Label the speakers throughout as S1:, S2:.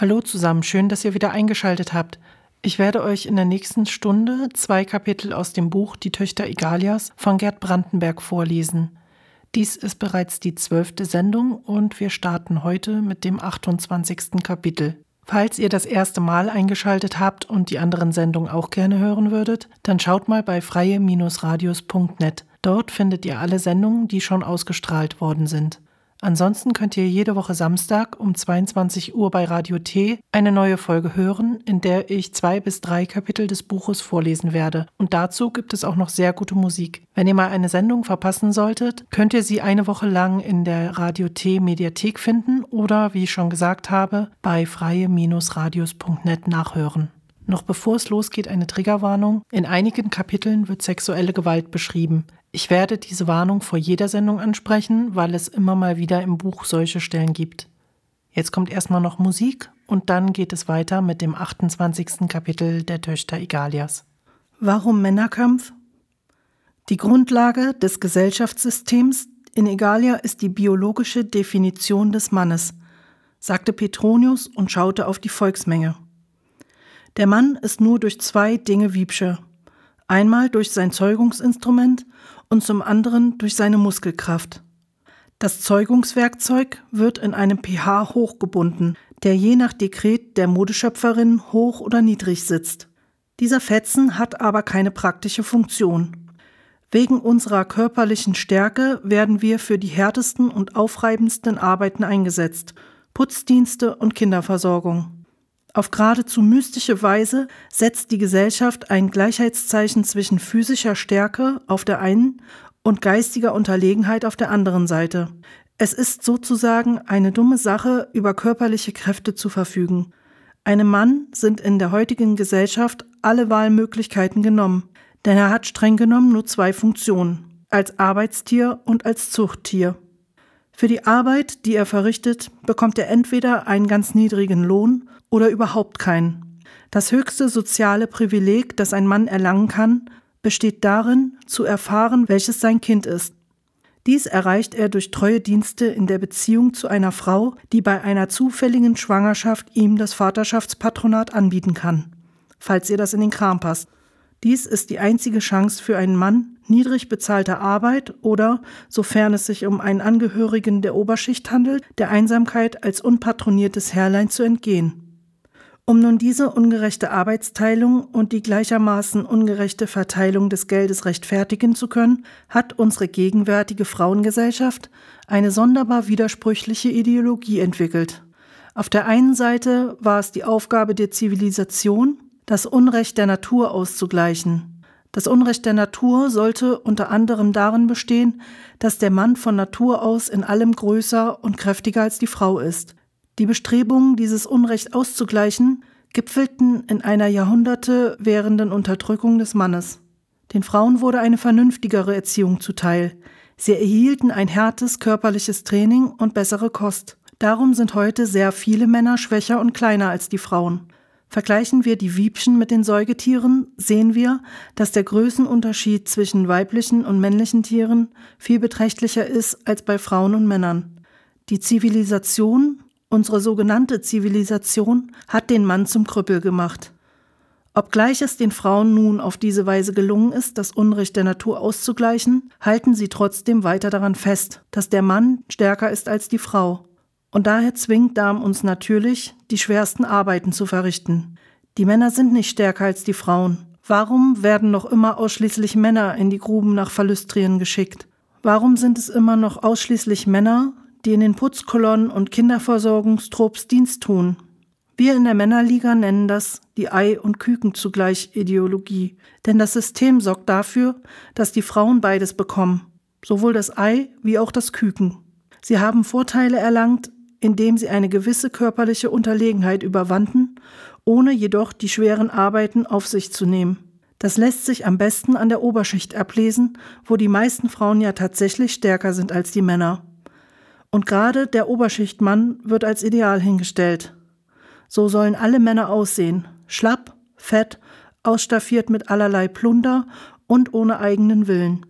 S1: Hallo zusammen, schön, dass ihr wieder eingeschaltet habt. Ich werde euch in der nächsten Stunde zwei Kapitel aus dem Buch Die Töchter Egalias von Gerd Brandenberg vorlesen. Dies ist bereits die zwölfte Sendung und wir starten heute mit dem 28. Kapitel. Falls ihr das erste Mal eingeschaltet habt und die anderen Sendungen auch gerne hören würdet, dann schaut mal bei freie-radios.net. Dort findet ihr alle Sendungen, die schon ausgestrahlt worden sind. Ansonsten könnt ihr jede Woche Samstag um 22 Uhr bei Radio T eine neue Folge hören, in der ich zwei bis drei Kapitel des Buches vorlesen werde. Und dazu gibt es auch noch sehr gute Musik. Wenn ihr mal eine Sendung verpassen solltet, könnt ihr sie eine Woche lang in der Radio T Mediathek finden oder, wie ich schon gesagt habe, bei freie-radios.net nachhören. Noch bevor es losgeht, eine Triggerwarnung. In einigen Kapiteln wird sexuelle Gewalt beschrieben. Ich werde diese Warnung vor jeder Sendung ansprechen, weil es immer mal wieder im Buch solche Stellen gibt. Jetzt kommt erstmal noch Musik und dann geht es weiter mit dem 28. Kapitel der Töchter Egalias. Warum Männerkampf? Die Grundlage des Gesellschaftssystems in Egalia ist die biologische Definition des Mannes, sagte Petronius und schaute auf die Volksmenge. Der Mann ist nur durch zwei Dinge Wiebsche. Einmal durch sein Zeugungsinstrument und zum anderen durch seine Muskelkraft. Das Zeugungswerkzeug wird in einem pH hochgebunden, der je nach Dekret der Modeschöpferin hoch oder niedrig sitzt. Dieser Fetzen hat aber keine praktische Funktion. Wegen unserer körperlichen Stärke werden wir für die härtesten und aufreibendsten Arbeiten eingesetzt, Putzdienste und Kinderversorgung. Auf geradezu mystische Weise setzt die Gesellschaft ein Gleichheitszeichen zwischen physischer Stärke auf der einen und geistiger Unterlegenheit auf der anderen Seite. Es ist sozusagen eine dumme Sache, über körperliche Kräfte zu verfügen. Einem Mann sind in der heutigen Gesellschaft alle Wahlmöglichkeiten genommen, denn er hat streng genommen nur zwei Funktionen, als Arbeitstier und als Zuchttier. Für die Arbeit, die er verrichtet, bekommt er entweder einen ganz niedrigen Lohn oder überhaupt keinen. Das höchste soziale Privileg, das ein Mann erlangen kann, besteht darin, zu erfahren, welches sein Kind ist. Dies erreicht er durch treue Dienste in der Beziehung zu einer Frau, die bei einer zufälligen Schwangerschaft ihm das Vaterschaftspatronat anbieten kann, falls ihr das in den Kram passt. Dies ist die einzige Chance für einen Mann, niedrig bezahlter Arbeit oder, sofern es sich um einen Angehörigen der Oberschicht handelt, der Einsamkeit als unpatroniertes Herrlein zu entgehen. Um nun diese ungerechte Arbeitsteilung und die gleichermaßen ungerechte Verteilung des Geldes rechtfertigen zu können, hat unsere gegenwärtige Frauengesellschaft eine sonderbar widersprüchliche Ideologie entwickelt. Auf der einen Seite war es die Aufgabe der Zivilisation, das Unrecht der Natur auszugleichen. Das Unrecht der Natur sollte unter anderem darin bestehen, dass der Mann von Natur aus in allem größer und kräftiger als die Frau ist, die Bestrebungen, dieses Unrecht auszugleichen, gipfelten in einer Jahrhunderte währenden Unterdrückung des Mannes. Den Frauen wurde eine vernünftigere Erziehung zuteil. Sie erhielten ein härtes körperliches Training und bessere Kost. Darum sind heute sehr viele Männer schwächer und kleiner als die Frauen. Vergleichen wir die Wiebchen mit den Säugetieren, sehen wir, dass der Größenunterschied zwischen weiblichen und männlichen Tieren viel beträchtlicher ist als bei Frauen und Männern. Die Zivilisation Unsere sogenannte Zivilisation hat den Mann zum Krüppel gemacht. Obgleich es den Frauen nun auf diese Weise gelungen ist, das Unrecht der Natur auszugleichen, halten sie trotzdem weiter daran fest, dass der Mann stärker ist als die Frau. Und daher zwingt Darm uns natürlich, die schwersten Arbeiten zu verrichten. Die Männer sind nicht stärker als die Frauen. Warum werden noch immer ausschließlich Männer in die Gruben nach Verlüstrien geschickt? Warum sind es immer noch ausschließlich Männer, die in den Putzkolonnen und Kinderversorgungstrupps Dienst tun. Wir in der Männerliga nennen das die Ei- und Küken zugleich Ideologie, denn das System sorgt dafür, dass die Frauen beides bekommen, sowohl das Ei wie auch das Küken. Sie haben Vorteile erlangt, indem sie eine gewisse körperliche Unterlegenheit überwanden, ohne jedoch die schweren Arbeiten auf sich zu nehmen. Das lässt sich am besten an der Oberschicht ablesen, wo die meisten Frauen ja tatsächlich stärker sind als die Männer. Und gerade der Oberschichtmann wird als Ideal hingestellt. So sollen alle Männer aussehen, schlapp, fett, ausstaffiert mit allerlei Plunder und ohne eigenen Willen.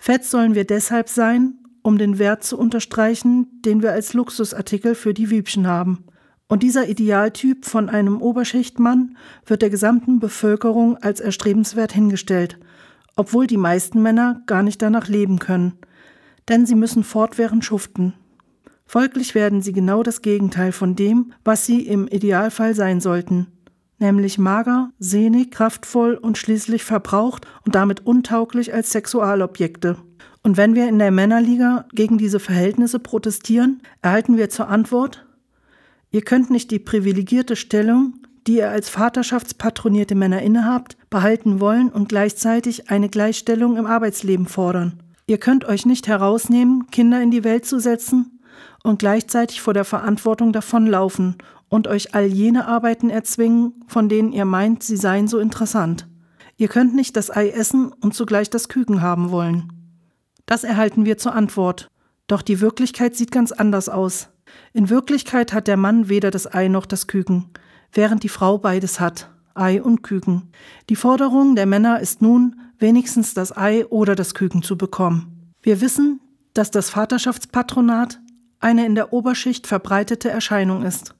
S1: Fett sollen wir deshalb sein, um den Wert zu unterstreichen, den wir als Luxusartikel für die Wiebchen haben. Und dieser Idealtyp von einem Oberschichtmann wird der gesamten Bevölkerung als erstrebenswert hingestellt, obwohl die meisten Männer gar nicht danach leben können, denn sie müssen fortwährend schuften. Folglich werden sie genau das Gegenteil von dem, was sie im Idealfall sein sollten, nämlich mager, sehnig, kraftvoll und schließlich verbraucht und damit untauglich als Sexualobjekte. Und wenn wir in der Männerliga gegen diese Verhältnisse protestieren, erhalten wir zur Antwort, Ihr könnt nicht die privilegierte Stellung, die ihr als vaterschaftspatronierte Männer innehabt, behalten wollen und gleichzeitig eine Gleichstellung im Arbeitsleben fordern. Ihr könnt euch nicht herausnehmen, Kinder in die Welt zu setzen und gleichzeitig vor der Verantwortung davonlaufen und euch all jene Arbeiten erzwingen, von denen ihr meint, sie seien so interessant. Ihr könnt nicht das Ei essen und zugleich das Küken haben wollen. Das erhalten wir zur Antwort. Doch die Wirklichkeit sieht ganz anders aus. In Wirklichkeit hat der Mann weder das Ei noch das Küken, während die Frau beides hat, Ei und Küken. Die Forderung der Männer ist nun, wenigstens das Ei oder das Küken zu bekommen. Wir wissen, dass das Vaterschaftspatronat eine in der Oberschicht verbreitete Erscheinung ist.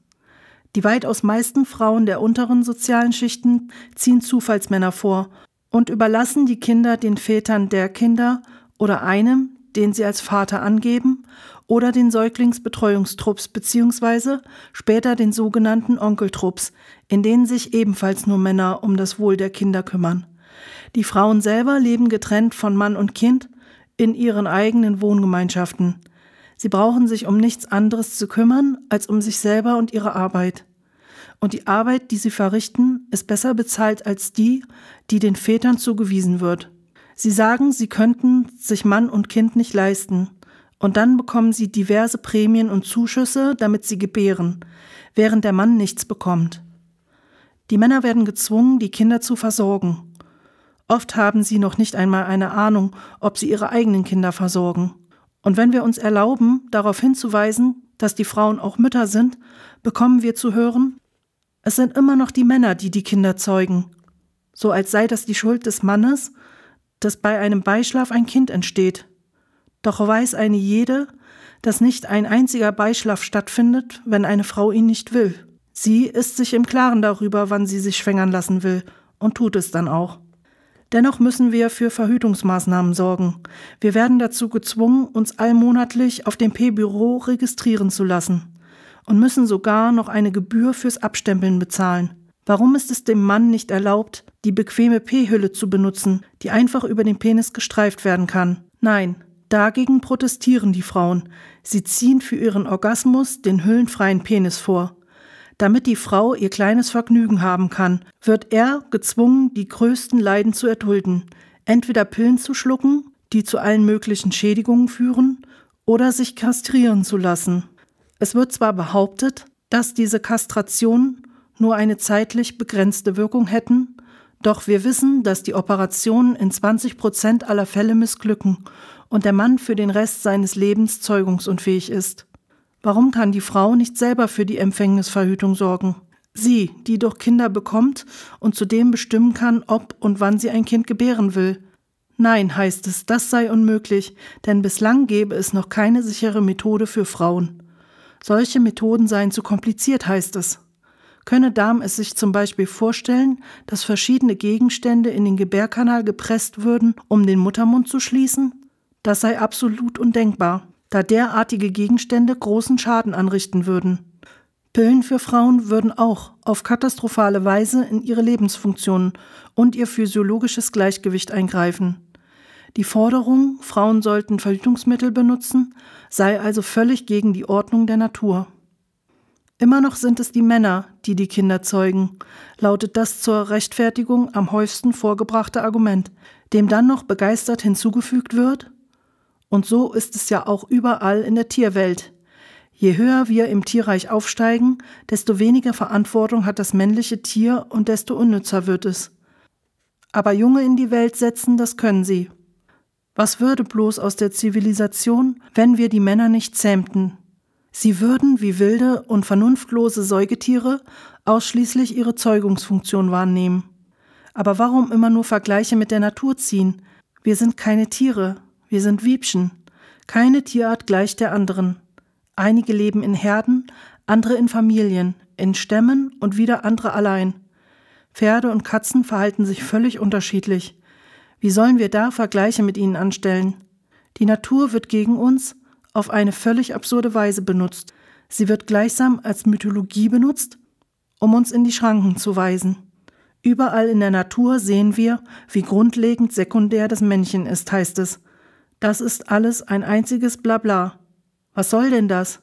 S1: Die weitaus meisten Frauen der unteren sozialen Schichten ziehen Zufallsmänner vor und überlassen die Kinder den Vätern der Kinder oder einem, den sie als Vater angeben, oder den Säuglingsbetreuungstrupps bzw. später den sogenannten Onkeltrupps, in denen sich ebenfalls nur Männer um das Wohl der Kinder kümmern. Die Frauen selber leben getrennt von Mann und Kind in ihren eigenen Wohngemeinschaften. Sie brauchen sich um nichts anderes zu kümmern als um sich selber und ihre Arbeit. Und die Arbeit, die sie verrichten, ist besser bezahlt als die, die den Vätern zugewiesen wird. Sie sagen, sie könnten sich Mann und Kind nicht leisten. Und dann bekommen sie diverse Prämien und Zuschüsse, damit sie gebären, während der Mann nichts bekommt. Die Männer werden gezwungen, die Kinder zu versorgen. Oft haben sie noch nicht einmal eine Ahnung, ob sie ihre eigenen Kinder versorgen. Und wenn wir uns erlauben, darauf hinzuweisen, dass die Frauen auch Mütter sind, bekommen wir zu hören, es sind immer noch die Männer, die die Kinder zeugen, so als sei das die Schuld des Mannes dass bei einem Beischlaf ein Kind entsteht. Doch weiß eine jede, dass nicht ein einziger Beischlaf stattfindet, wenn eine Frau ihn nicht will. Sie ist sich im Klaren darüber, wann sie sich schwängern lassen will und tut es dann auch. Dennoch müssen wir für Verhütungsmaßnahmen sorgen. Wir werden dazu gezwungen, uns allmonatlich auf dem P-Büro registrieren zu lassen und müssen sogar noch eine Gebühr fürs Abstempeln bezahlen. Warum ist es dem Mann nicht erlaubt, die bequeme P-Hülle zu benutzen, die einfach über den Penis gestreift werden kann? Nein, dagegen protestieren die Frauen. Sie ziehen für ihren Orgasmus den hüllenfreien Penis vor. Damit die Frau ihr kleines Vergnügen haben kann, wird er gezwungen, die größten Leiden zu erdulden, entweder Pillen zu schlucken, die zu allen möglichen Schädigungen führen, oder sich kastrieren zu lassen. Es wird zwar behauptet, dass diese Kastration nur eine zeitlich begrenzte Wirkung hätten, doch wir wissen, dass die Operationen in 20 Prozent aller Fälle missglücken und der Mann für den Rest seines Lebens zeugungsunfähig ist. Warum kann die Frau nicht selber für die Empfängnisverhütung sorgen? Sie, die doch Kinder bekommt und zudem bestimmen kann, ob und wann sie ein Kind gebären will. Nein, heißt es, das sei unmöglich, denn bislang gäbe es noch keine sichere Methode für Frauen. Solche Methoden seien zu kompliziert, heißt es. Könne Darm es sich zum Beispiel vorstellen, dass verschiedene Gegenstände in den Gebärkanal gepresst würden, um den Muttermund zu schließen? Das sei absolut undenkbar, da derartige Gegenstände großen Schaden anrichten würden. Pillen für Frauen würden auch auf katastrophale Weise in ihre Lebensfunktionen und ihr physiologisches Gleichgewicht eingreifen. Die Forderung, Frauen sollten Verhütungsmittel benutzen, sei also völlig gegen die Ordnung der Natur. Immer noch sind es die Männer, die die Kinder zeugen, lautet das zur Rechtfertigung am häufigsten vorgebrachte Argument, dem dann noch begeistert hinzugefügt wird, und so ist es ja auch überall in der Tierwelt. Je höher wir im Tierreich aufsteigen, desto weniger Verantwortung hat das männliche Tier und desto unnützer wird es. Aber Junge in die Welt setzen, das können sie. Was würde bloß aus der Zivilisation, wenn wir die Männer nicht zähmten, Sie würden wie wilde und vernunftlose Säugetiere ausschließlich ihre Zeugungsfunktion wahrnehmen. Aber warum immer nur Vergleiche mit der Natur ziehen? Wir sind keine Tiere, wir sind Wiebchen. Keine Tierart gleicht der anderen. Einige leben in Herden, andere in Familien, in Stämmen und wieder andere allein. Pferde und Katzen verhalten sich völlig unterschiedlich. Wie sollen wir da Vergleiche mit ihnen anstellen? Die Natur wird gegen uns auf eine völlig absurde Weise benutzt. Sie wird gleichsam als Mythologie benutzt, um uns in die Schranken zu weisen. Überall in der Natur sehen wir, wie grundlegend sekundär das Männchen ist, heißt es. Das ist alles ein einziges Blabla. Was soll denn das?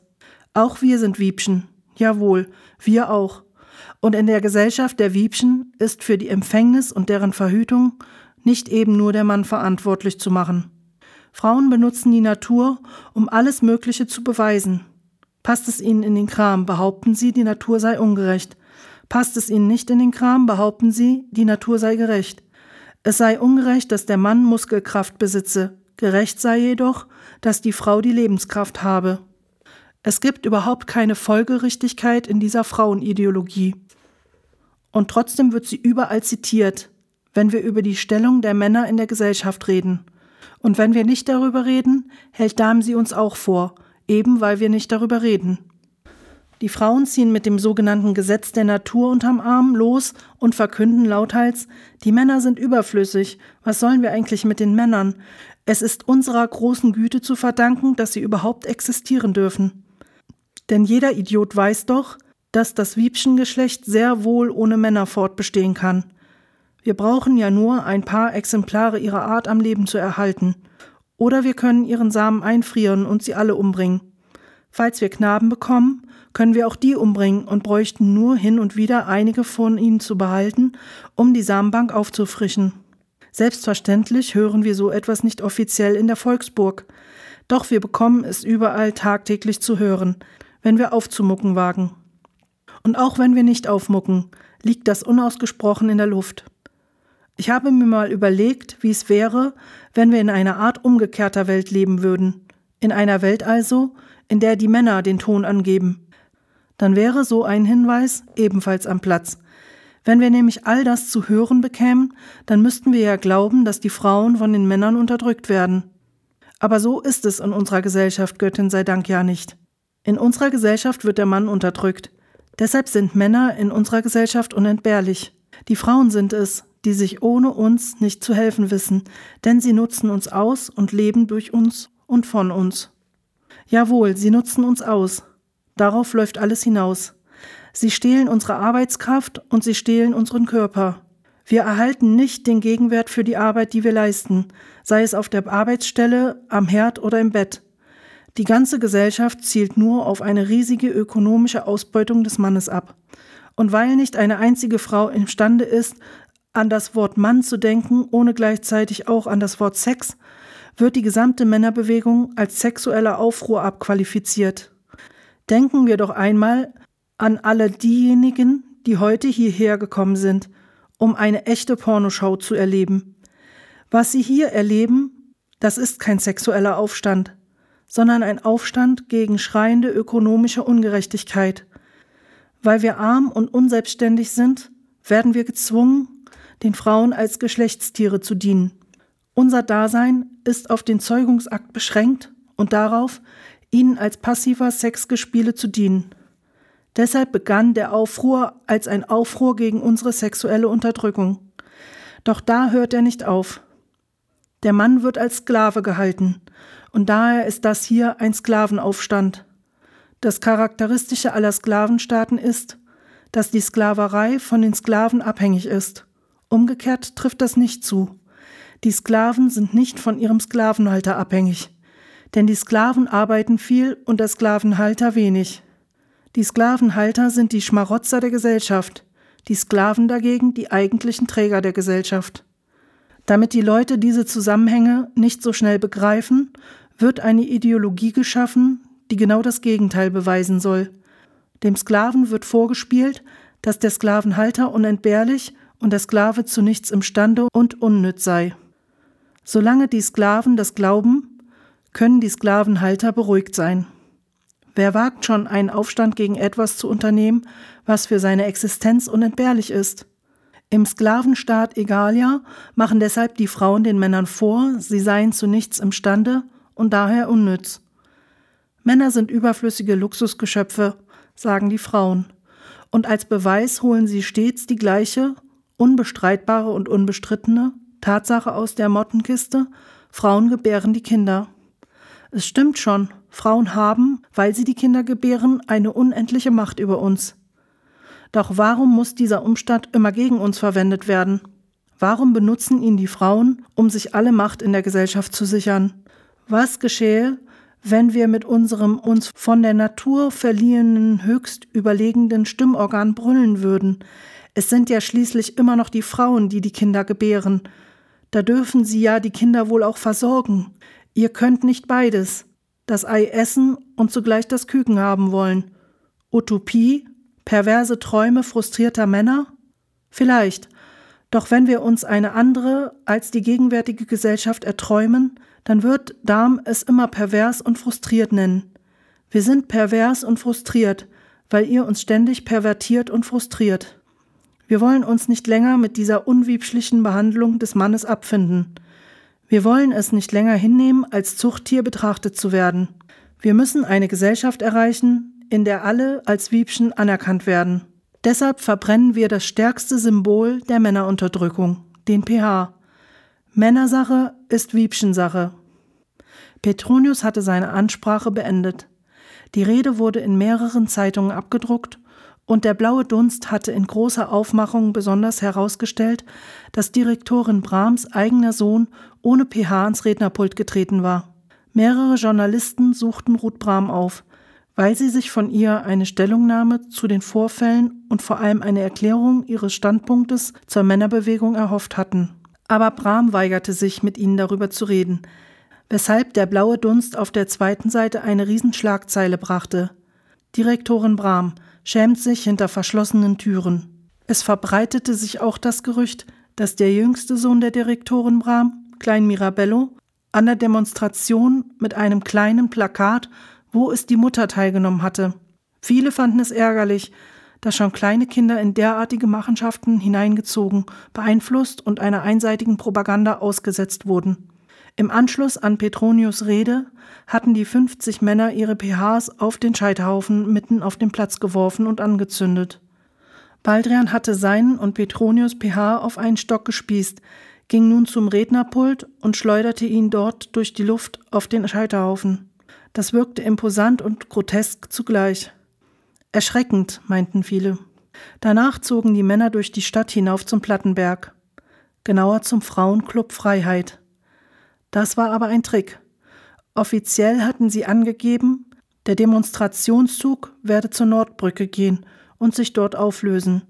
S1: Auch wir sind Wiebchen. Jawohl, wir auch. Und in der Gesellschaft der Wiebchen ist für die Empfängnis und deren Verhütung nicht eben nur der Mann verantwortlich zu machen. Frauen benutzen die Natur, um alles Mögliche zu beweisen. Passt es ihnen in den Kram, behaupten sie, die Natur sei ungerecht. Passt es ihnen nicht in den Kram, behaupten sie, die Natur sei gerecht. Es sei ungerecht, dass der Mann Muskelkraft besitze, gerecht sei jedoch, dass die Frau die Lebenskraft habe. Es gibt überhaupt keine Folgerichtigkeit in dieser Frauenideologie. Und trotzdem wird sie überall zitiert, wenn wir über die Stellung der Männer in der Gesellschaft reden. Und wenn wir nicht darüber reden, hält Darm sie uns auch vor, eben weil wir nicht darüber reden. Die Frauen ziehen mit dem sogenannten Gesetz der Natur unterm Arm los und verkünden lauthals, die Männer sind überflüssig, was sollen wir eigentlich mit den Männern? Es ist unserer großen Güte zu verdanken, dass sie überhaupt existieren dürfen. Denn jeder Idiot weiß doch, dass das Wiebchengeschlecht sehr wohl ohne Männer fortbestehen kann. Wir brauchen ja nur ein paar Exemplare ihrer Art am Leben zu erhalten. Oder wir können ihren Samen einfrieren und sie alle umbringen. Falls wir Knaben bekommen, können wir auch die umbringen und bräuchten nur hin und wieder einige von ihnen zu behalten, um die Samenbank aufzufrischen. Selbstverständlich hören wir so etwas nicht offiziell in der Volksburg. Doch wir bekommen es überall tagtäglich zu hören, wenn wir aufzumucken wagen. Und auch wenn wir nicht aufmucken, liegt das unausgesprochen in der Luft. Ich habe mir mal überlegt, wie es wäre, wenn wir in einer Art umgekehrter Welt leben würden. In einer Welt also, in der die Männer den Ton angeben. Dann wäre so ein Hinweis ebenfalls am Platz. Wenn wir nämlich all das zu hören bekämen, dann müssten wir ja glauben, dass die Frauen von den Männern unterdrückt werden. Aber so ist es in unserer Gesellschaft, Göttin sei Dank ja nicht. In unserer Gesellschaft wird der Mann unterdrückt. Deshalb sind Männer in unserer Gesellschaft unentbehrlich. Die Frauen sind es, die sich ohne uns nicht zu helfen wissen, denn sie nutzen uns aus und leben durch uns und von uns. Jawohl, sie nutzen uns aus. Darauf läuft alles hinaus. Sie stehlen unsere Arbeitskraft und sie stehlen unseren Körper. Wir erhalten nicht den Gegenwert für die Arbeit, die wir leisten, sei es auf der Arbeitsstelle, am Herd oder im Bett. Die ganze Gesellschaft zielt nur auf eine riesige ökonomische Ausbeutung des Mannes ab. Und weil nicht eine einzige Frau imstande ist, an das Wort Mann zu denken, ohne gleichzeitig auch an das Wort Sex, wird die gesamte Männerbewegung als sexueller Aufruhr abqualifiziert. Denken wir doch einmal an alle diejenigen, die heute hierher gekommen sind, um eine echte Pornoschau zu erleben. Was sie hier erleben, das ist kein sexueller Aufstand, sondern ein Aufstand gegen schreiende ökonomische Ungerechtigkeit. Weil wir arm und unselbstständig sind, werden wir gezwungen, den Frauen als Geschlechtstiere zu dienen. Unser Dasein ist auf den Zeugungsakt beschränkt und darauf, ihnen als passiver Sexgespiele zu dienen. Deshalb begann der Aufruhr als ein Aufruhr gegen unsere sexuelle Unterdrückung. Doch da hört er nicht auf. Der Mann wird als Sklave gehalten, und daher ist das hier ein Sklavenaufstand. Das Charakteristische aller Sklavenstaaten ist, dass die Sklaverei von den Sklaven abhängig ist. Umgekehrt trifft das nicht zu. Die Sklaven sind nicht von ihrem Sklavenhalter abhängig, denn die Sklaven arbeiten viel und der Sklavenhalter wenig. Die Sklavenhalter sind die Schmarotzer der Gesellschaft, die Sklaven dagegen die eigentlichen Träger der Gesellschaft. Damit die Leute diese Zusammenhänge nicht so schnell begreifen, wird eine Ideologie geschaffen, die genau das Gegenteil beweisen soll. Dem Sklaven wird vorgespielt, dass der Sklavenhalter unentbehrlich und der Sklave zu nichts imstande und unnütz sei. Solange die Sklaven das glauben, können die Sklavenhalter beruhigt sein. Wer wagt schon, einen Aufstand gegen etwas zu unternehmen, was für seine Existenz unentbehrlich ist? Im Sklavenstaat Egalia machen deshalb die Frauen den Männern vor, sie seien zu nichts imstande und daher unnütz. Männer sind überflüssige Luxusgeschöpfe, sagen die Frauen. Und als Beweis holen sie stets die gleiche, unbestreitbare und unbestrittene Tatsache aus der Mottenkiste, Frauen gebären die Kinder. Es stimmt schon, Frauen haben, weil sie die Kinder gebären, eine unendliche Macht über uns. Doch warum muss dieser Umstand immer gegen uns verwendet werden? Warum benutzen ihn die Frauen, um sich alle Macht in der Gesellschaft zu sichern? Was geschehe, wenn wir mit unserem uns von der Natur verliehenen höchst überlegenden Stimmorgan brüllen würden? Es sind ja schließlich immer noch die Frauen, die die Kinder gebären. Da dürfen sie ja die Kinder wohl auch versorgen. Ihr könnt nicht beides das Ei essen und zugleich das Küken haben wollen. Utopie, perverse Träume frustrierter Männer? Vielleicht. Doch wenn wir uns eine andere als die gegenwärtige Gesellschaft erträumen, dann wird Darm es immer pervers und frustriert nennen. Wir sind pervers und frustriert, weil ihr uns ständig pervertiert und frustriert. Wir wollen uns nicht länger mit dieser unwiebschlichen Behandlung des Mannes abfinden. Wir wollen es nicht länger hinnehmen, als Zuchttier betrachtet zu werden. Wir müssen eine Gesellschaft erreichen, in der alle als Wiebchen anerkannt werden. Deshalb verbrennen wir das stärkste Symbol der Männerunterdrückung, den pH. Männersache ist Wiebchensache. Petronius hatte seine Ansprache beendet. Die Rede wurde in mehreren Zeitungen abgedruckt und der blaue Dunst hatte in großer Aufmachung besonders herausgestellt, dass Direktorin Brahms eigener Sohn ohne PH ans Rednerpult getreten war. Mehrere Journalisten suchten Ruth Brahm auf, weil sie sich von ihr eine Stellungnahme zu den Vorfällen und vor allem eine Erklärung ihres Standpunktes zur Männerbewegung erhofft hatten. Aber Brahm weigerte sich, mit ihnen darüber zu reden, weshalb der blaue Dunst auf der zweiten Seite eine Riesenschlagzeile brachte. Direktorin Brahm, schämt sich hinter verschlossenen Türen. Es verbreitete sich auch das Gerücht, dass der jüngste Sohn der Direktorin Bram, Klein Mirabello, an der Demonstration mit einem kleinen Plakat, wo es die Mutter teilgenommen hatte. Viele fanden es ärgerlich, dass schon kleine Kinder in derartige Machenschaften hineingezogen, beeinflusst und einer einseitigen Propaganda ausgesetzt wurden. Im Anschluss an Petronius Rede hatten die 50 Männer ihre PHs auf den Scheiterhaufen mitten auf den Platz geworfen und angezündet. Baldrian hatte seinen und Petronius PH auf einen Stock gespießt, ging nun zum Rednerpult und schleuderte ihn dort durch die Luft auf den Scheiterhaufen. Das wirkte imposant und grotesk zugleich. Erschreckend, meinten viele. Danach zogen die Männer durch die Stadt hinauf zum Plattenberg, genauer zum Frauenclub Freiheit. Das war aber ein Trick. Offiziell hatten sie angegeben, der Demonstrationszug werde zur Nordbrücke gehen und sich dort auflösen.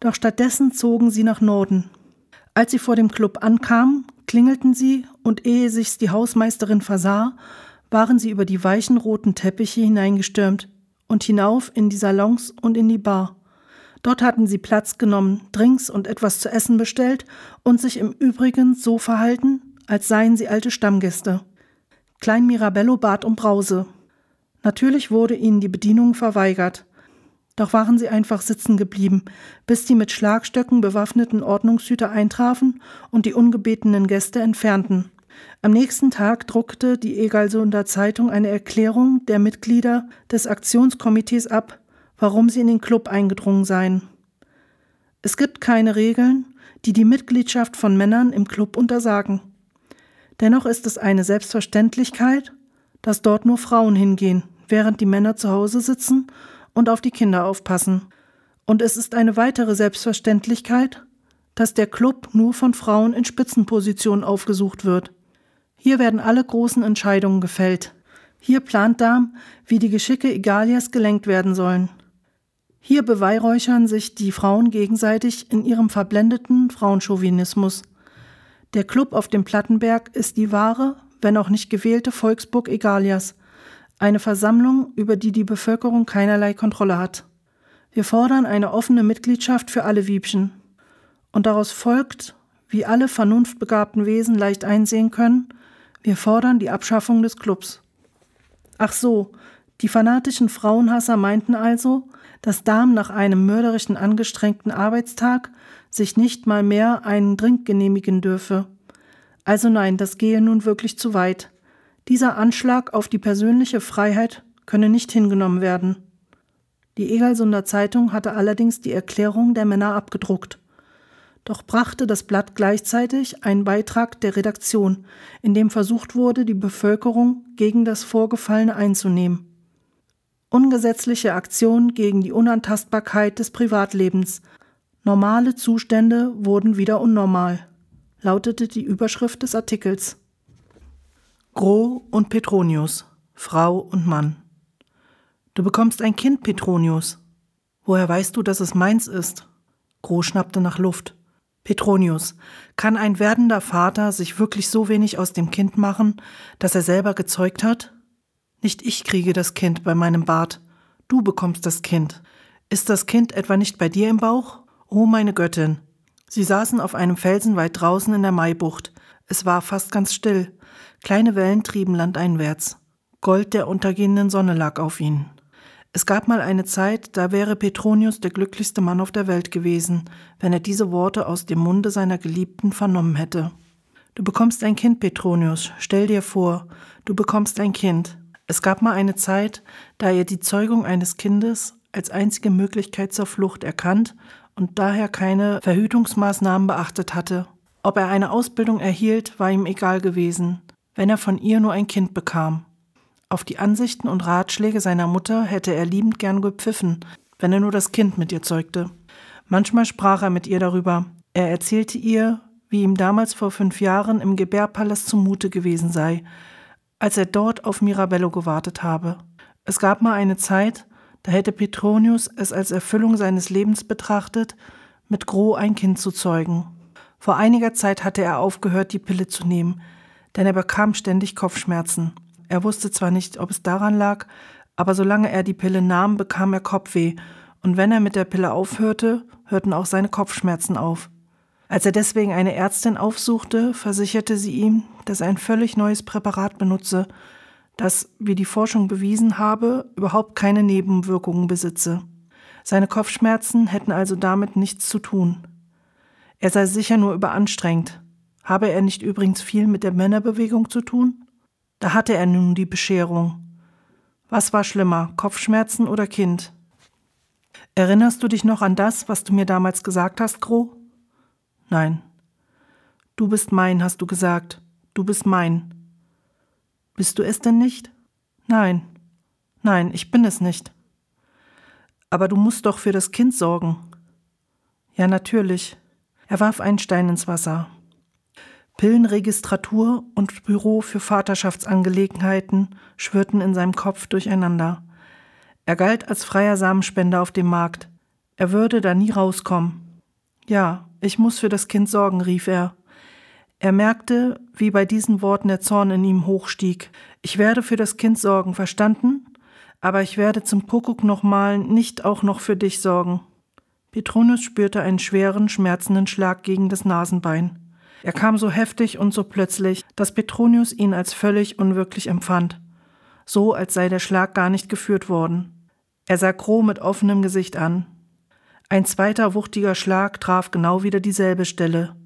S1: Doch stattdessen zogen sie nach Norden. Als sie vor dem Club ankamen, klingelten sie, und ehe sich's die Hausmeisterin versah, waren sie über die weichen roten Teppiche hineingestürmt und hinauf in die Salons und in die Bar. Dort hatten sie Platz genommen, Drinks und etwas zu essen bestellt und sich im Übrigen so verhalten, als seien sie alte Stammgäste. Klein Mirabello bat um Brause. Natürlich wurde ihnen die Bedienung verweigert. Doch waren sie einfach sitzen geblieben, bis die mit Schlagstöcken bewaffneten Ordnungshüter eintrafen und die ungebetenen Gäste entfernten. Am nächsten Tag druckte die Egalsunder Zeitung eine Erklärung der Mitglieder des Aktionskomitees ab, warum sie in den Club eingedrungen seien. Es gibt keine Regeln, die die Mitgliedschaft von Männern im Club untersagen. Dennoch ist es eine Selbstverständlichkeit, dass dort nur Frauen hingehen, während die Männer zu Hause sitzen und auf die Kinder aufpassen. Und es ist eine weitere Selbstverständlichkeit, dass der Club nur von Frauen in Spitzenpositionen aufgesucht wird. Hier werden alle großen Entscheidungen gefällt. Hier plant Darm, wie die Geschicke Egalias gelenkt werden sollen. Hier beweihräuchern sich die Frauen gegenseitig in ihrem verblendeten Frauenchauvinismus. Der Club auf dem Plattenberg ist die wahre, wenn auch nicht gewählte Volksburg Egalias, eine Versammlung, über die die Bevölkerung keinerlei Kontrolle hat. Wir fordern eine offene Mitgliedschaft für alle Wiebchen. Und daraus folgt, wie alle vernunftbegabten Wesen leicht einsehen können, wir fordern die Abschaffung des Clubs. Ach so, die fanatischen Frauenhasser meinten also, dass Damen nach einem mörderischen angestrengten Arbeitstag sich nicht mal mehr einen Drink genehmigen dürfe. Also nein, das gehe nun wirklich zu weit. Dieser Anschlag auf die persönliche Freiheit könne nicht hingenommen werden. Die Egalsunder Zeitung hatte allerdings die Erklärung der Männer abgedruckt. Doch brachte das Blatt gleichzeitig einen Beitrag der Redaktion, in dem versucht wurde, die Bevölkerung gegen das Vorgefallene einzunehmen. Ungesetzliche Aktion gegen die Unantastbarkeit des Privatlebens. Normale Zustände wurden wieder unnormal, lautete die Überschrift des Artikels. Gros und Petronius, Frau und Mann. Du bekommst ein Kind, Petronius. Woher weißt du, dass es meins ist? Gros schnappte nach Luft. Petronius, kann ein werdender Vater sich wirklich so wenig aus dem Kind machen, dass er selber gezeugt hat? Nicht ich kriege das Kind bei meinem Bart, du bekommst das Kind. Ist das Kind etwa nicht bei dir im Bauch? Oh meine Göttin. Sie saßen auf einem Felsen weit draußen in der Maibucht. Es war fast ganz still. Kleine Wellen trieben landeinwärts. Gold der untergehenden Sonne lag auf ihnen. Es gab mal eine Zeit, da wäre Petronius der glücklichste Mann auf der Welt gewesen, wenn er diese Worte aus dem Munde seiner Geliebten vernommen hätte. Du bekommst ein Kind, Petronius, stell dir vor, du bekommst ein Kind. Es gab mal eine Zeit, da er die Zeugung eines Kindes als einzige Möglichkeit zur Flucht erkannt und daher keine Verhütungsmaßnahmen beachtet hatte. Ob er eine Ausbildung erhielt, war ihm egal gewesen, wenn er von ihr nur ein Kind bekam. Auf die Ansichten und Ratschläge seiner Mutter hätte er liebend gern gepfiffen, wenn er nur das Kind mit ihr zeugte. Manchmal sprach er mit ihr darüber. Er erzählte ihr, wie ihm damals vor fünf Jahren im Gebärpalast zumute gewesen sei, als er dort auf Mirabello gewartet habe. Es gab mal eine Zeit, da hätte Petronius es als Erfüllung seines Lebens betrachtet, mit Gros ein Kind zu zeugen. Vor einiger Zeit hatte er aufgehört, die Pille zu nehmen, denn er bekam ständig Kopfschmerzen. Er wusste zwar nicht, ob es daran lag, aber solange er die Pille nahm, bekam er Kopfweh, und wenn er mit der Pille aufhörte, hörten auch seine Kopfschmerzen auf. Als er deswegen eine Ärztin aufsuchte, versicherte sie ihm, dass er ein völlig neues Präparat benutze, das, wie die Forschung bewiesen habe, überhaupt keine Nebenwirkungen besitze. Seine Kopfschmerzen hätten also damit nichts zu tun. Er sei sicher nur überanstrengt. Habe er nicht übrigens viel mit der Männerbewegung zu tun? Da hatte er nun die Bescherung. Was war schlimmer, Kopfschmerzen oder Kind? Erinnerst du dich noch an das, was du mir damals gesagt hast, Gro? Nein. Du bist mein, hast du gesagt. Du bist mein. Bist du es denn nicht? Nein. Nein, ich bin es nicht. Aber du musst doch für das Kind sorgen. Ja, natürlich. Er warf einen Stein ins Wasser. Pillenregistratur und Büro für Vaterschaftsangelegenheiten schwirrten in seinem Kopf durcheinander. Er galt als freier Samenspender auf dem Markt. Er würde da nie rauskommen. Ja, ich muss für das Kind sorgen, rief er. Er merkte, wie bei diesen Worten der Zorn in ihm hochstieg. Ich werde für das Kind sorgen, verstanden? Aber ich werde zum Kuckuck nochmal nicht auch noch für dich sorgen. Petronius spürte einen schweren, schmerzenden Schlag gegen das Nasenbein. Er kam so heftig und so plötzlich, dass Petronius ihn als völlig unwirklich empfand, so als sei der Schlag gar nicht geführt worden. Er sah Crow mit offenem Gesicht an. Ein zweiter wuchtiger Schlag traf genau wieder dieselbe Stelle.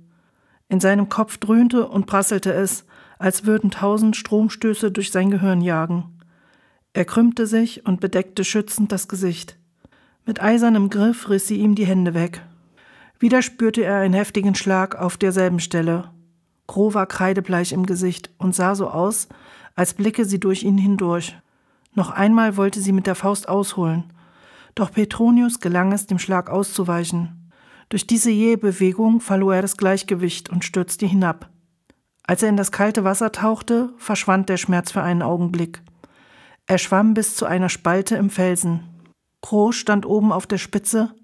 S1: In seinem Kopf dröhnte und prasselte es, als würden tausend Stromstöße durch sein Gehirn jagen. Er krümmte sich und bedeckte schützend das Gesicht. Mit eisernem Griff riss sie ihm die Hände weg. Wieder spürte er einen heftigen Schlag auf derselben Stelle. Gro war kreidebleich im Gesicht und sah so aus, als blicke sie durch ihn hindurch. Noch einmal wollte sie mit der Faust ausholen, doch Petronius gelang es, dem Schlag auszuweichen. Durch diese jähe Bewegung verlor er das Gleichgewicht und stürzte hinab. Als er in das kalte Wasser tauchte, verschwand der Schmerz für einen Augenblick. Er schwamm bis zu einer Spalte im Felsen. Crow stand oben auf der Spitze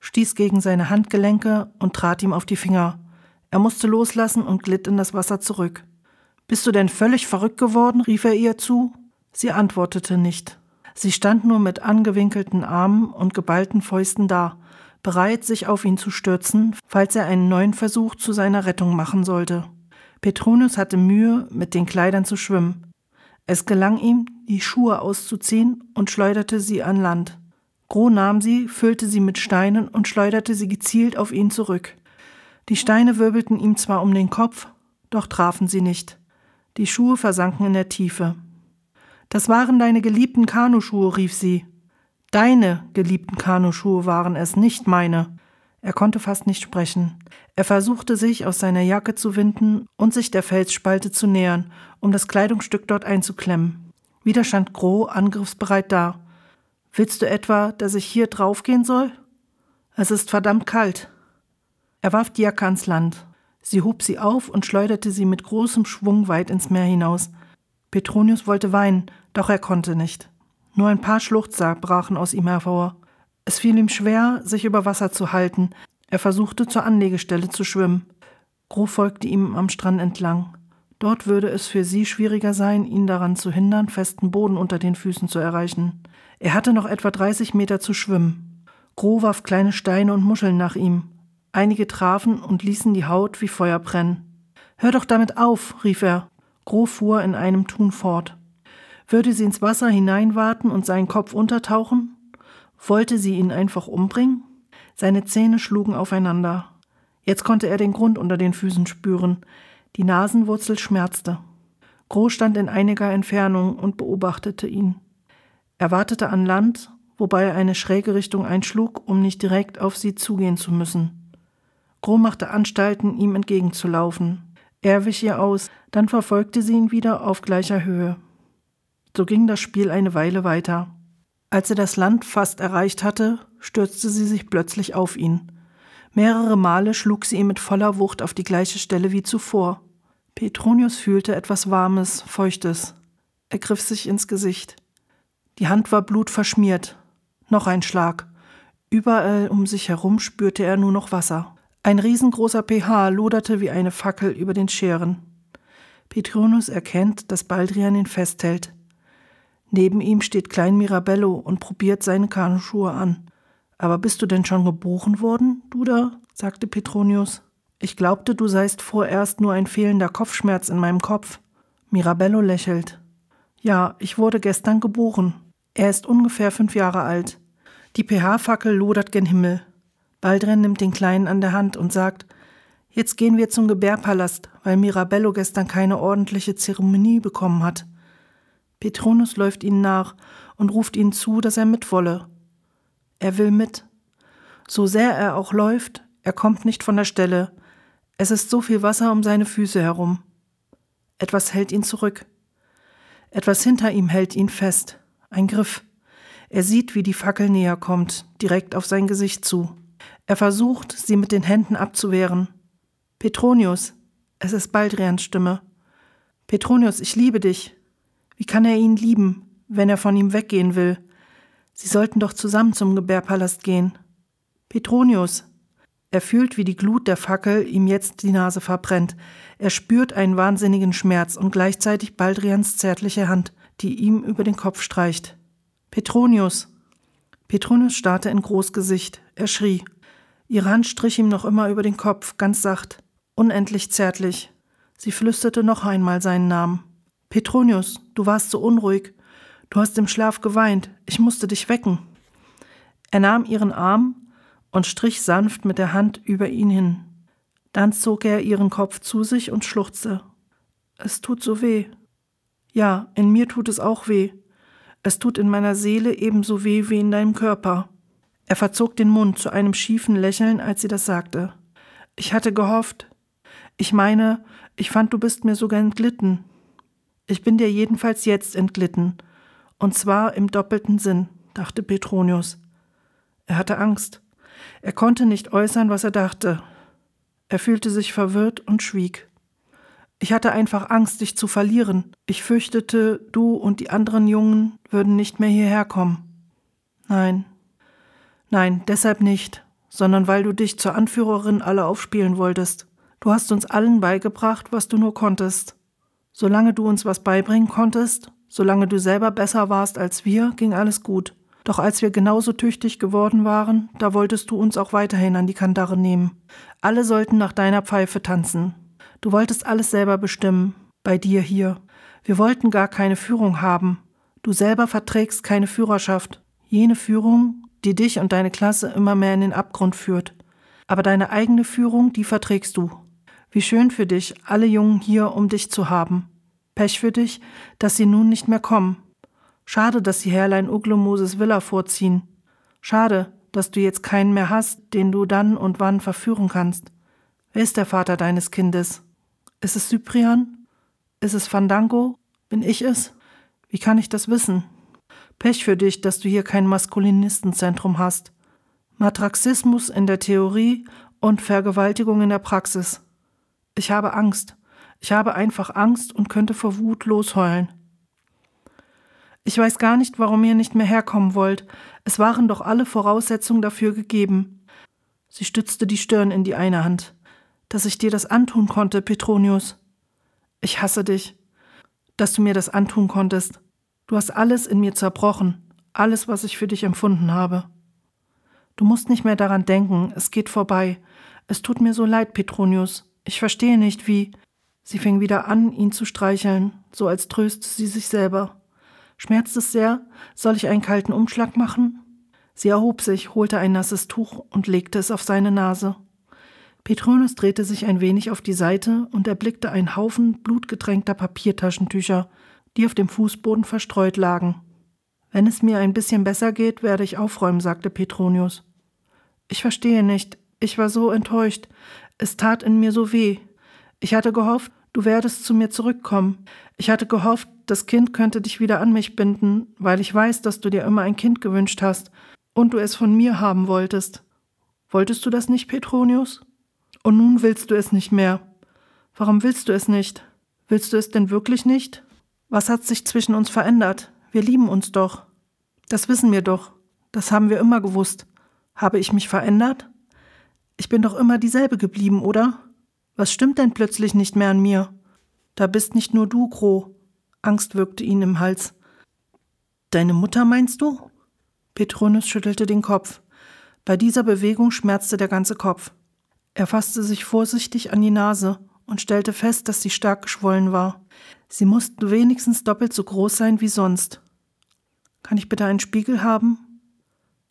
S1: stieß gegen seine Handgelenke und trat ihm auf die Finger. Er musste loslassen und glitt in das Wasser zurück. Bist du denn völlig verrückt geworden? rief er ihr zu. Sie antwortete nicht. Sie stand nur mit angewinkelten Armen und geballten Fäusten da, bereit, sich auf ihn zu stürzen, falls er einen neuen Versuch zu seiner Rettung machen sollte. Petronius hatte Mühe, mit den Kleidern zu schwimmen. Es gelang ihm, die Schuhe auszuziehen und schleuderte sie an Land. Gro nahm sie, füllte sie mit Steinen und schleuderte sie gezielt auf ihn zurück. Die Steine wirbelten ihm zwar um den Kopf, doch trafen sie nicht. Die Schuhe versanken in der Tiefe. Das waren deine geliebten Kanuschuhe, rief sie. Deine geliebten Kanuschuhe waren es, nicht meine. Er konnte fast nicht sprechen. Er versuchte sich aus seiner Jacke zu winden und sich der Felsspalte zu nähern, um das Kleidungsstück dort einzuklemmen. Wieder stand Gros angriffsbereit da. Willst du etwa, dass ich hier draufgehen soll? Es ist verdammt kalt. Er warf die Jacke ans Land. Sie hob sie auf und schleuderte sie mit großem Schwung weit ins Meer hinaus. Petronius wollte weinen, doch er konnte nicht. Nur ein paar Schluchzer brachen aus ihm hervor. Es fiel ihm schwer, sich über Wasser zu halten. Er versuchte zur Anlegestelle zu schwimmen. Gros folgte ihm am Strand entlang. Dort würde es für sie schwieriger sein, ihn daran zu hindern, festen Boden unter den Füßen zu erreichen. Er hatte noch etwa 30 Meter zu schwimmen. Gros warf kleine Steine und Muscheln nach ihm. Einige trafen und ließen die Haut wie Feuer brennen. Hör doch damit auf, rief er. Gros fuhr in einem Tun fort. Würde sie ins Wasser hineinwarten und seinen Kopf untertauchen? Wollte sie ihn einfach umbringen? Seine Zähne schlugen aufeinander. Jetzt konnte er den Grund unter den Füßen spüren. Die Nasenwurzel schmerzte. Gros stand in einiger Entfernung und beobachtete ihn. Er wartete an Land, wobei er eine schräge Richtung einschlug, um nicht direkt auf sie zugehen zu müssen. Gros machte Anstalten, ihm entgegenzulaufen. Er wich ihr aus, dann verfolgte sie ihn wieder auf gleicher Höhe. So ging das Spiel eine Weile weiter. Als er das Land fast erreicht hatte, stürzte sie sich plötzlich auf ihn. Mehrere Male schlug sie ihm mit voller Wucht auf die gleiche Stelle wie zuvor. Petronius fühlte etwas Warmes, Feuchtes. Er griff sich ins Gesicht. Die Hand war blutverschmiert. Noch ein Schlag. Überall um sich herum spürte er nur noch Wasser. Ein riesengroßer pH loderte wie eine Fackel über den Scheren. Petronius erkennt, dass Baldrian ihn festhält. Neben ihm steht Klein Mirabello und probiert seine Kanuschuhe an. Aber bist du denn schon geboren worden, du da? sagte Petronius. Ich glaubte, du seist vorerst nur ein fehlender Kopfschmerz in meinem Kopf. Mirabello lächelt. Ja, ich wurde gestern geboren. Er ist ungefähr fünf Jahre alt. Die pH-Fackel lodert gen Himmel. Baldren nimmt den Kleinen an der Hand und sagt, Jetzt gehen wir zum Gebärpalast, weil Mirabello gestern keine ordentliche Zeremonie bekommen hat. Petronus läuft ihnen nach und ruft ihnen zu, dass er mitwolle. Er will mit. So sehr er auch läuft, er kommt nicht von der Stelle. Es ist so viel Wasser um seine Füße herum. Etwas hält ihn zurück. Etwas hinter ihm hält ihn fest. Ein Griff. Er sieht, wie die Fackel näher kommt, direkt auf sein Gesicht zu. Er versucht, sie mit den Händen abzuwehren. Petronius, es ist Baldrians Stimme. Petronius, ich liebe dich. Wie kann er ihn lieben, wenn er von ihm weggehen will? Sie sollten doch zusammen zum Gebärpalast gehen. Petronius. Er fühlt, wie die Glut der Fackel ihm jetzt die Nase verbrennt. Er spürt einen wahnsinnigen Schmerz und gleichzeitig Baldrians zärtliche Hand die ihm über den Kopf streicht. Petronius! Petronius starrte in Großgesicht. Er schrie. Ihre Hand strich ihm noch immer über den Kopf, ganz sacht, unendlich zärtlich. Sie flüsterte noch einmal seinen Namen. Petronius, du warst so unruhig. Du hast im Schlaf geweint. Ich musste dich wecken. Er nahm ihren Arm und strich sanft mit der Hand über ihn hin. Dann zog er ihren Kopf zu sich und schluchzte. Es tut so weh. Ja, in mir tut es auch weh. Es tut in meiner Seele ebenso weh wie in deinem Körper. Er verzog den Mund zu einem schiefen Lächeln, als sie das sagte. Ich hatte gehofft. Ich meine, ich fand, du bist mir sogar entglitten. Ich bin dir jedenfalls jetzt entglitten. Und zwar im doppelten Sinn, dachte Petronius. Er hatte Angst. Er konnte nicht äußern, was er dachte. Er fühlte sich verwirrt und schwieg. Ich hatte einfach Angst, dich zu verlieren. Ich fürchtete, du und die anderen Jungen würden nicht mehr hierher kommen. Nein. Nein, deshalb nicht, sondern weil du dich zur Anführerin aller aufspielen wolltest. Du hast uns allen beigebracht, was du nur konntest. Solange du uns was beibringen konntest, solange du selber besser warst als wir, ging alles gut. Doch als wir genauso tüchtig geworden waren, da wolltest du uns auch weiterhin an die Kandare nehmen. Alle sollten nach deiner Pfeife tanzen. Du wolltest alles selber bestimmen, bei dir hier. Wir wollten gar keine Führung haben. Du selber verträgst keine Führerschaft. Jene Führung, die dich und deine Klasse immer mehr in den Abgrund führt. Aber deine eigene Führung, die verträgst du. Wie schön für dich, alle Jungen hier um dich zu haben. Pech für dich, dass sie nun nicht mehr kommen. Schade, dass die Herrlein Uglo Moses Villa vorziehen. Schade, dass du jetzt keinen mehr hast, den du dann und wann verführen kannst. Wer ist der Vater deines Kindes? Ist es Cyprian? Ist es Fandango? Bin ich es? Wie kann ich das wissen? Pech für dich, dass du hier kein Maskulinistenzentrum hast. Matraxismus in der Theorie und Vergewaltigung in der Praxis. Ich habe Angst. Ich habe einfach Angst und könnte vor Wut losheulen. Ich weiß gar nicht, warum ihr nicht mehr herkommen wollt. Es waren doch alle Voraussetzungen dafür gegeben. Sie stützte die Stirn in die eine Hand. Dass ich dir das antun konnte, Petronius. Ich hasse dich. Dass du mir das antun konntest. Du hast alles in mir zerbrochen, alles, was ich für dich empfunden habe. Du musst nicht mehr daran denken, es geht vorbei. Es tut mir so leid, Petronius. Ich verstehe nicht, wie. Sie fing wieder an, ihn zu streicheln, so als tröste sie sich selber. Schmerzt es sehr? Soll ich einen kalten Umschlag machen? Sie erhob sich, holte ein nasses Tuch und legte es auf seine Nase. Petronius drehte sich ein wenig auf die Seite und erblickte einen Haufen blutgetränkter Papiertaschentücher, die auf dem Fußboden verstreut lagen. Wenn es mir ein bisschen besser geht, werde ich aufräumen, sagte Petronius. Ich verstehe nicht. Ich war so enttäuscht. Es tat in mir so weh. Ich hatte gehofft, du werdest zu mir zurückkommen. Ich hatte gehofft, das Kind könnte dich wieder an mich binden, weil ich weiß, dass du dir immer ein Kind gewünscht hast und du es von mir haben wolltest. Wolltest du das nicht, Petronius? Und nun willst du es nicht mehr. Warum willst du es nicht? Willst du es denn wirklich nicht? Was hat sich zwischen uns verändert? Wir lieben uns doch. Das wissen wir doch. Das haben wir immer gewusst. Habe ich mich verändert? Ich bin doch immer dieselbe geblieben, oder? Was stimmt denn plötzlich nicht mehr an mir? Da bist nicht nur du, Gro. Angst wirkte ihn im Hals. Deine Mutter meinst du? Petronius schüttelte den Kopf. Bei dieser Bewegung schmerzte der ganze Kopf. Er fasste sich vorsichtig an die Nase und stellte fest, dass sie stark geschwollen war. Sie mussten wenigstens doppelt so groß sein wie sonst. Kann ich bitte einen Spiegel haben?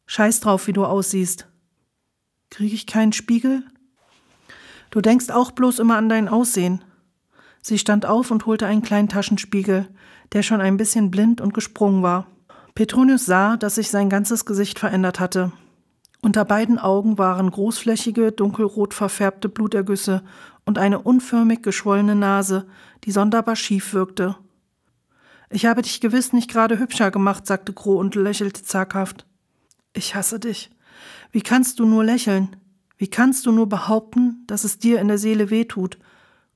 S1: Scheiß drauf, wie du aussiehst. Kriege ich keinen Spiegel? Du denkst auch bloß immer an dein Aussehen. Sie stand auf und holte einen kleinen Taschenspiegel, der schon ein bisschen blind und gesprungen war. Petronius sah, dass sich sein ganzes Gesicht verändert hatte. Unter beiden Augen waren großflächige, dunkelrot verfärbte Blutergüsse und eine unförmig geschwollene Nase, die sonderbar schief wirkte. Ich habe dich gewiss nicht gerade hübscher gemacht, sagte Gro und lächelte zaghaft. Ich hasse dich. Wie kannst du nur lächeln? Wie kannst du nur behaupten, dass es dir in der Seele weh tut?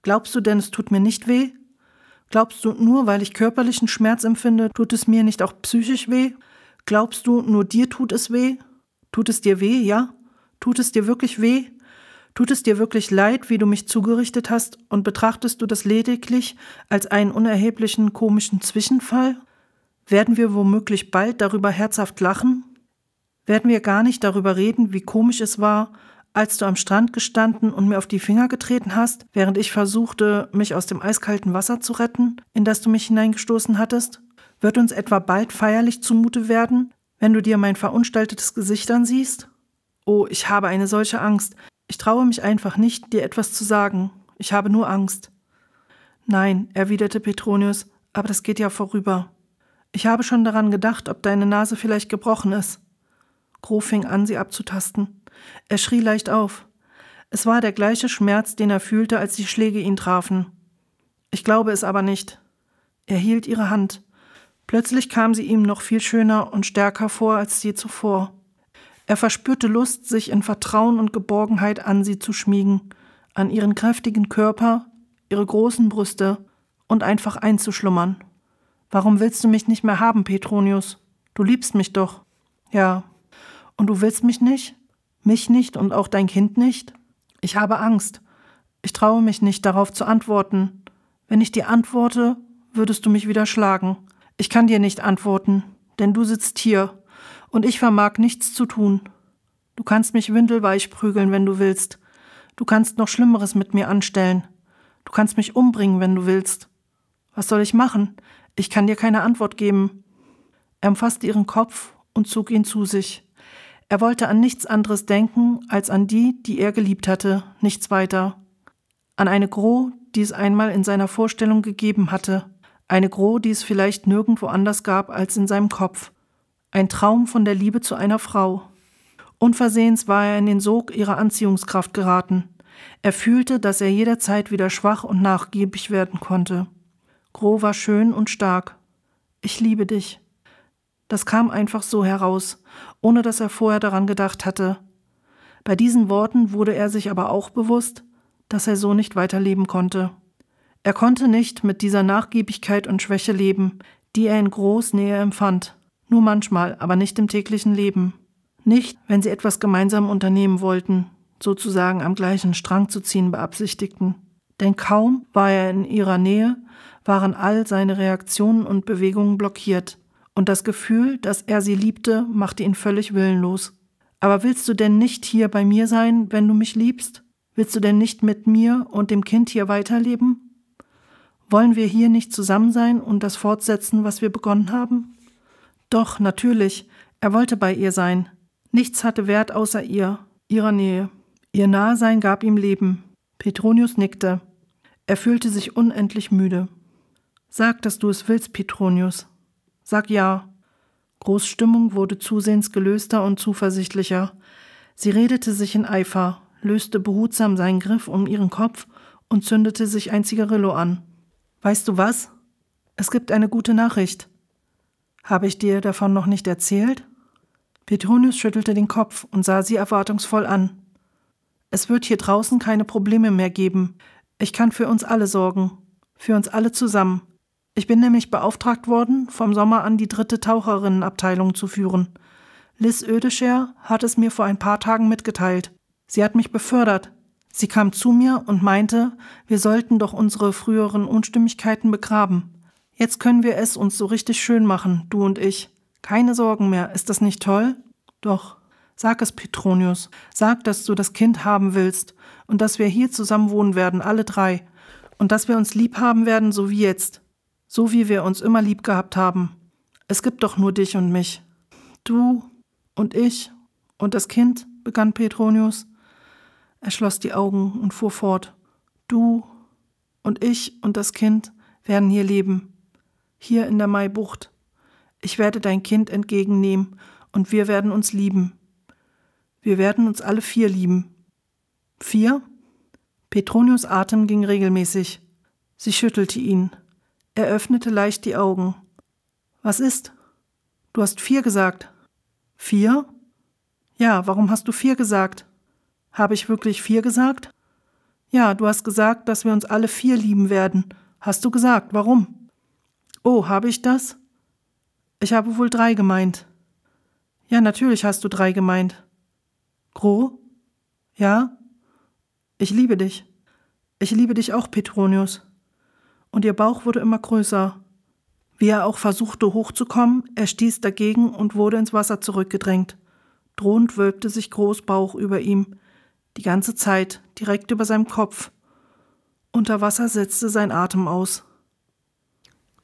S1: Glaubst du denn, es tut mir nicht weh? Glaubst du, nur weil ich körperlichen Schmerz empfinde, tut es mir nicht auch psychisch weh? Glaubst du, nur dir tut es weh? Tut es dir weh, ja? Tut es dir wirklich weh? Tut es dir wirklich leid, wie du mich zugerichtet hast, und betrachtest du das lediglich als einen unerheblichen komischen Zwischenfall? Werden wir womöglich bald darüber herzhaft lachen? Werden wir gar nicht darüber reden, wie komisch es war, als du am Strand gestanden und mir auf die Finger getreten hast, während ich versuchte, mich aus dem eiskalten Wasser zu retten, in das du mich hineingestoßen hattest? Wird uns etwa bald feierlich zumute werden, wenn du dir mein verunstaltetes Gesicht ansiehst? Oh, ich habe eine solche Angst, ich traue mich einfach nicht, dir etwas zu sagen. Ich habe nur Angst. Nein, erwiderte Petronius, aber das geht ja vorüber. Ich habe schon daran gedacht, ob deine Nase vielleicht gebrochen ist. Gro fing an, sie abzutasten. Er schrie leicht auf. Es war der gleiche Schmerz, den er fühlte, als die Schläge ihn trafen. Ich glaube es aber nicht. Er hielt ihre Hand. Plötzlich kam sie ihm noch viel schöner und stärker vor als je zuvor. Er verspürte Lust, sich in Vertrauen und Geborgenheit an sie zu schmiegen, an ihren kräftigen Körper, ihre großen Brüste und einfach einzuschlummern. Warum willst du mich nicht mehr haben, Petronius? Du liebst mich doch. Ja. Und du willst mich nicht? Mich nicht und auch dein Kind nicht? Ich habe Angst. Ich traue mich nicht, darauf zu antworten. Wenn ich dir antworte, würdest du mich wieder schlagen. Ich kann dir nicht antworten, denn du sitzt hier und ich vermag nichts zu tun. Du kannst mich windelweich prügeln, wenn du willst. Du kannst noch Schlimmeres mit mir anstellen. Du kannst mich umbringen, wenn du willst. Was soll ich machen? Ich kann dir keine Antwort geben. Er umfasste ihren Kopf und zog ihn zu sich. Er wollte an nichts anderes denken als an die, die er geliebt hatte, nichts weiter. An eine Gro, die es einmal in seiner Vorstellung gegeben hatte, Eine Gro, die es vielleicht nirgendwo anders gab als in seinem Kopf. Ein Traum von der Liebe zu einer Frau. Unversehens war er in den Sog ihrer Anziehungskraft geraten. Er fühlte, dass er jederzeit wieder schwach und nachgiebig werden konnte. Gro war schön und stark. Ich liebe dich. Das kam einfach so heraus, ohne dass er vorher daran gedacht hatte. Bei diesen Worten wurde er sich aber auch bewusst, dass er so nicht weiterleben konnte. Er konnte nicht mit dieser Nachgiebigkeit und Schwäche leben, die er in Großnähe empfand, nur manchmal, aber nicht im täglichen Leben. Nicht, wenn sie etwas gemeinsam unternehmen wollten, sozusagen am gleichen Strang zu ziehen beabsichtigten. Denn kaum war er in ihrer Nähe, waren all seine Reaktionen und Bewegungen blockiert, und das Gefühl, dass er sie liebte, machte ihn völlig willenlos. Aber willst du denn nicht hier bei mir sein, wenn du mich liebst? Willst du denn nicht mit mir und dem Kind hier weiterleben? Wollen wir hier nicht zusammen sein und das fortsetzen, was wir begonnen haben? Doch, natürlich, er wollte bei ihr sein. Nichts hatte Wert außer ihr, ihrer Nähe. Ihr Nahesein gab ihm Leben. Petronius nickte. Er fühlte sich unendlich müde. Sag, dass du es willst, Petronius. Sag ja. Großstimmung wurde zusehends gelöster und zuversichtlicher. Sie redete sich in Eifer, löste behutsam seinen Griff um ihren Kopf und zündete sich ein Zigarillo an. Weißt du was? Es gibt eine gute Nachricht. Habe ich dir davon noch nicht erzählt? Petronius schüttelte den Kopf und sah sie erwartungsvoll an. Es wird hier draußen keine Probleme mehr geben. Ich kann für uns alle sorgen. Für uns alle zusammen. Ich bin nämlich beauftragt worden, vom Sommer an die dritte Taucherinnenabteilung zu führen. Liz Ödescher hat es mir vor ein paar Tagen mitgeteilt. Sie hat mich befördert. Sie kam zu mir und meinte, wir sollten doch unsere früheren Unstimmigkeiten begraben. Jetzt können wir es uns so richtig schön machen, du und ich. Keine Sorgen mehr, ist das nicht toll? Doch. Sag es, Petronius. Sag, dass du das Kind haben willst und dass wir hier zusammen wohnen werden, alle drei. Und dass wir uns lieb haben werden, so wie jetzt. So wie wir uns immer lieb gehabt haben. Es gibt doch nur dich und mich. Du und ich und das Kind, begann Petronius. Er schloss die Augen und fuhr fort. Du und ich und das Kind werden hier leben. Hier in der Maibucht. Ich werde dein Kind entgegennehmen und wir werden uns lieben. Wir werden uns alle vier lieben. Vier? Petronius Atem ging regelmäßig. Sie schüttelte ihn. Er öffnete leicht die Augen. Was ist? Du hast vier gesagt. Vier? Ja, warum hast du vier gesagt? Habe ich wirklich vier gesagt? Ja, du hast gesagt, dass wir uns alle vier lieben werden. Hast du gesagt, warum? Oh, habe ich das? Ich habe wohl drei gemeint. Ja, natürlich hast du drei gemeint. Gro? Ja? Ich liebe dich. Ich liebe dich auch, Petronius. Und ihr Bauch wurde immer größer. Wie er auch versuchte hochzukommen, er stieß dagegen und wurde ins Wasser zurückgedrängt. Drohend wölbte sich Großbauch über ihm, die ganze Zeit, direkt über seinem Kopf. Unter Wasser setzte sein Atem aus.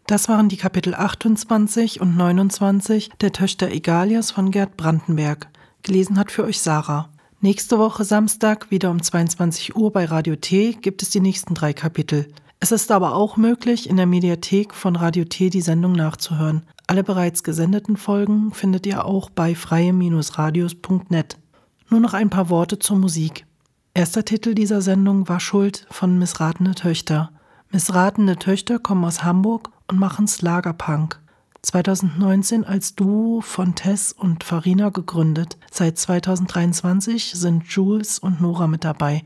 S1: Das waren die Kapitel 28 und 29 der Töchter Egalias von Gerd Brandenberg. Gelesen hat für euch Sarah. Nächste Woche Samstag, wieder um 22 Uhr bei Radio T, gibt es die nächsten drei Kapitel. Es ist aber auch möglich, in der Mediathek von Radio T die Sendung nachzuhören. Alle bereits gesendeten Folgen findet ihr auch bei freie-radios.net. Nur noch ein paar Worte zur Musik. Erster Titel dieser Sendung war Schuld von Missratene Töchter. Missratene Töchter kommen aus Hamburg und machen Slagerpunk. 2019 als Duo von Tess und Farina gegründet. Seit 2023 sind Jules und Nora mit dabei.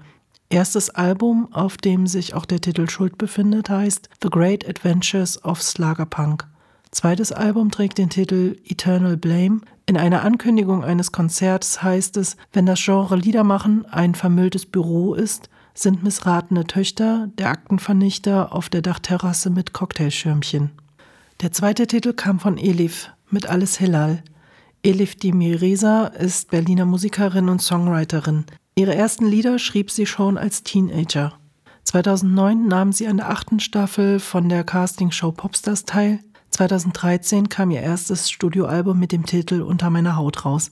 S1: Erstes Album, auf dem sich auch der Titel Schuld befindet, heißt The Great Adventures of Slagerpunk. Zweites Album trägt den Titel Eternal Blame. In einer Ankündigung eines Konzerts heißt es, wenn das Genre Liedermachen ein vermülltes Büro ist, sind missratene Töchter der Aktenvernichter auf der Dachterrasse mit Cocktailschirmchen. Der zweite Titel kam von Elif mit Alles Hillal. Elif Dimireza ist Berliner Musikerin und Songwriterin. Ihre ersten Lieder schrieb sie schon als Teenager. 2009 nahm sie an der achten Staffel von der Castingshow Popstars teil. 2013 kam ihr erstes Studioalbum mit dem Titel Unter meiner Haut raus.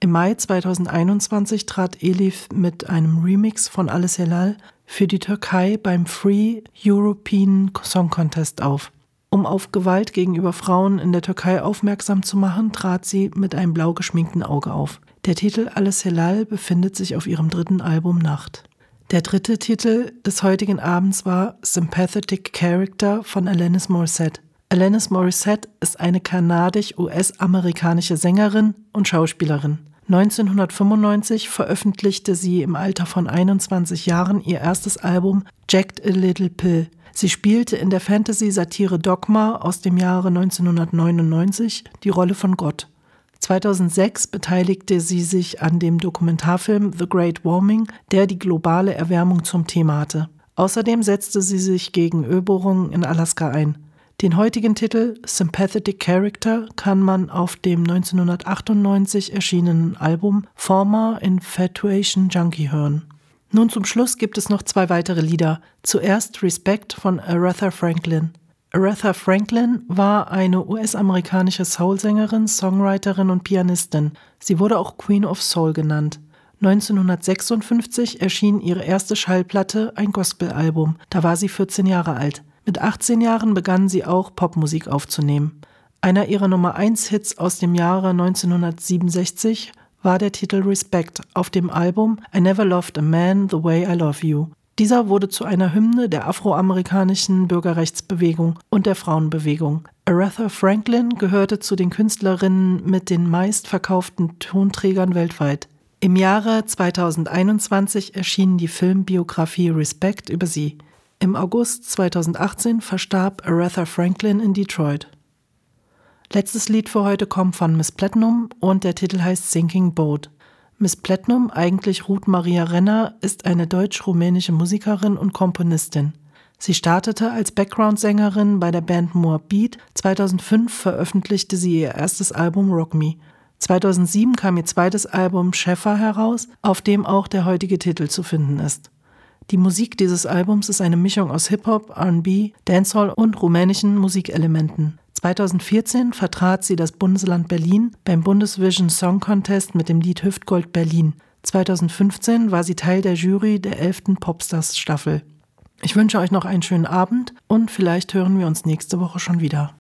S1: Im Mai 2021 trat Elif mit einem Remix von Alles Helal für die Türkei beim Free European Song Contest auf. Um auf Gewalt gegenüber Frauen in der Türkei aufmerksam zu machen, trat sie mit einem blau geschminkten Auge auf. Der Titel Alles Helal befindet sich auf ihrem dritten Album Nacht. Der dritte Titel des heutigen Abends war Sympathetic Character von Alanis Morissette. Alanis Morissette ist eine kanadisch-US-amerikanische Sängerin und Schauspielerin. 1995 veröffentlichte sie im Alter von 21 Jahren ihr erstes Album Jacked a Little Pill. Sie spielte in der Fantasy-Satire Dogma aus dem Jahre 1999 die Rolle von Gott. 2006 beteiligte sie sich an dem Dokumentarfilm The Great Warming, der die globale Erwärmung zum Thema hatte. Außerdem setzte sie sich gegen Ölbohrungen in Alaska ein. Den heutigen Titel Sympathetic Character kann man auf dem 1998 erschienenen Album Former Infatuation Junkie hören. Nun zum Schluss gibt es noch zwei weitere Lieder. Zuerst Respect von Aretha Franklin. Aretha Franklin war eine US-amerikanische Soul-Sängerin, Songwriterin und Pianistin. Sie wurde auch Queen of Soul genannt. 1956 erschien ihre erste Schallplatte, ein Gospel-Album. Da war sie 14 Jahre alt. Mit 18 Jahren begann sie auch Popmusik aufzunehmen. Einer ihrer Nummer 1 Hits aus dem Jahre 1967 war der Titel Respect auf dem Album I Never Loved a Man the Way I Love You. Dieser wurde zu einer Hymne der afroamerikanischen Bürgerrechtsbewegung und der Frauenbewegung. Aretha Franklin gehörte zu den Künstlerinnen mit den meistverkauften Tonträgern weltweit. Im Jahre 2021 erschien die Filmbiografie Respect über sie. Im August 2018 verstarb Aretha Franklin in Detroit. Letztes Lied für heute kommt von Miss Platinum und der Titel heißt Sinking Boat. Miss Platinum, eigentlich Ruth Maria Renner, ist eine deutsch-rumänische Musikerin und Komponistin. Sie startete als Background-Sängerin bei der Band More Beat. 2005 veröffentlichte sie ihr erstes Album Rock Me. 2007 kam ihr zweites Album Schäffer heraus, auf dem auch der heutige Titel zu finden ist. Die Musik dieses Albums ist eine Mischung aus Hip-Hop, RB, Dancehall und rumänischen Musikelementen. 2014 vertrat sie das Bundesland Berlin beim Bundesvision Song Contest mit dem Lied Hüftgold Berlin. 2015 war sie Teil der Jury der 11. Popstars Staffel. Ich wünsche euch noch einen schönen Abend und vielleicht hören wir uns nächste Woche schon wieder.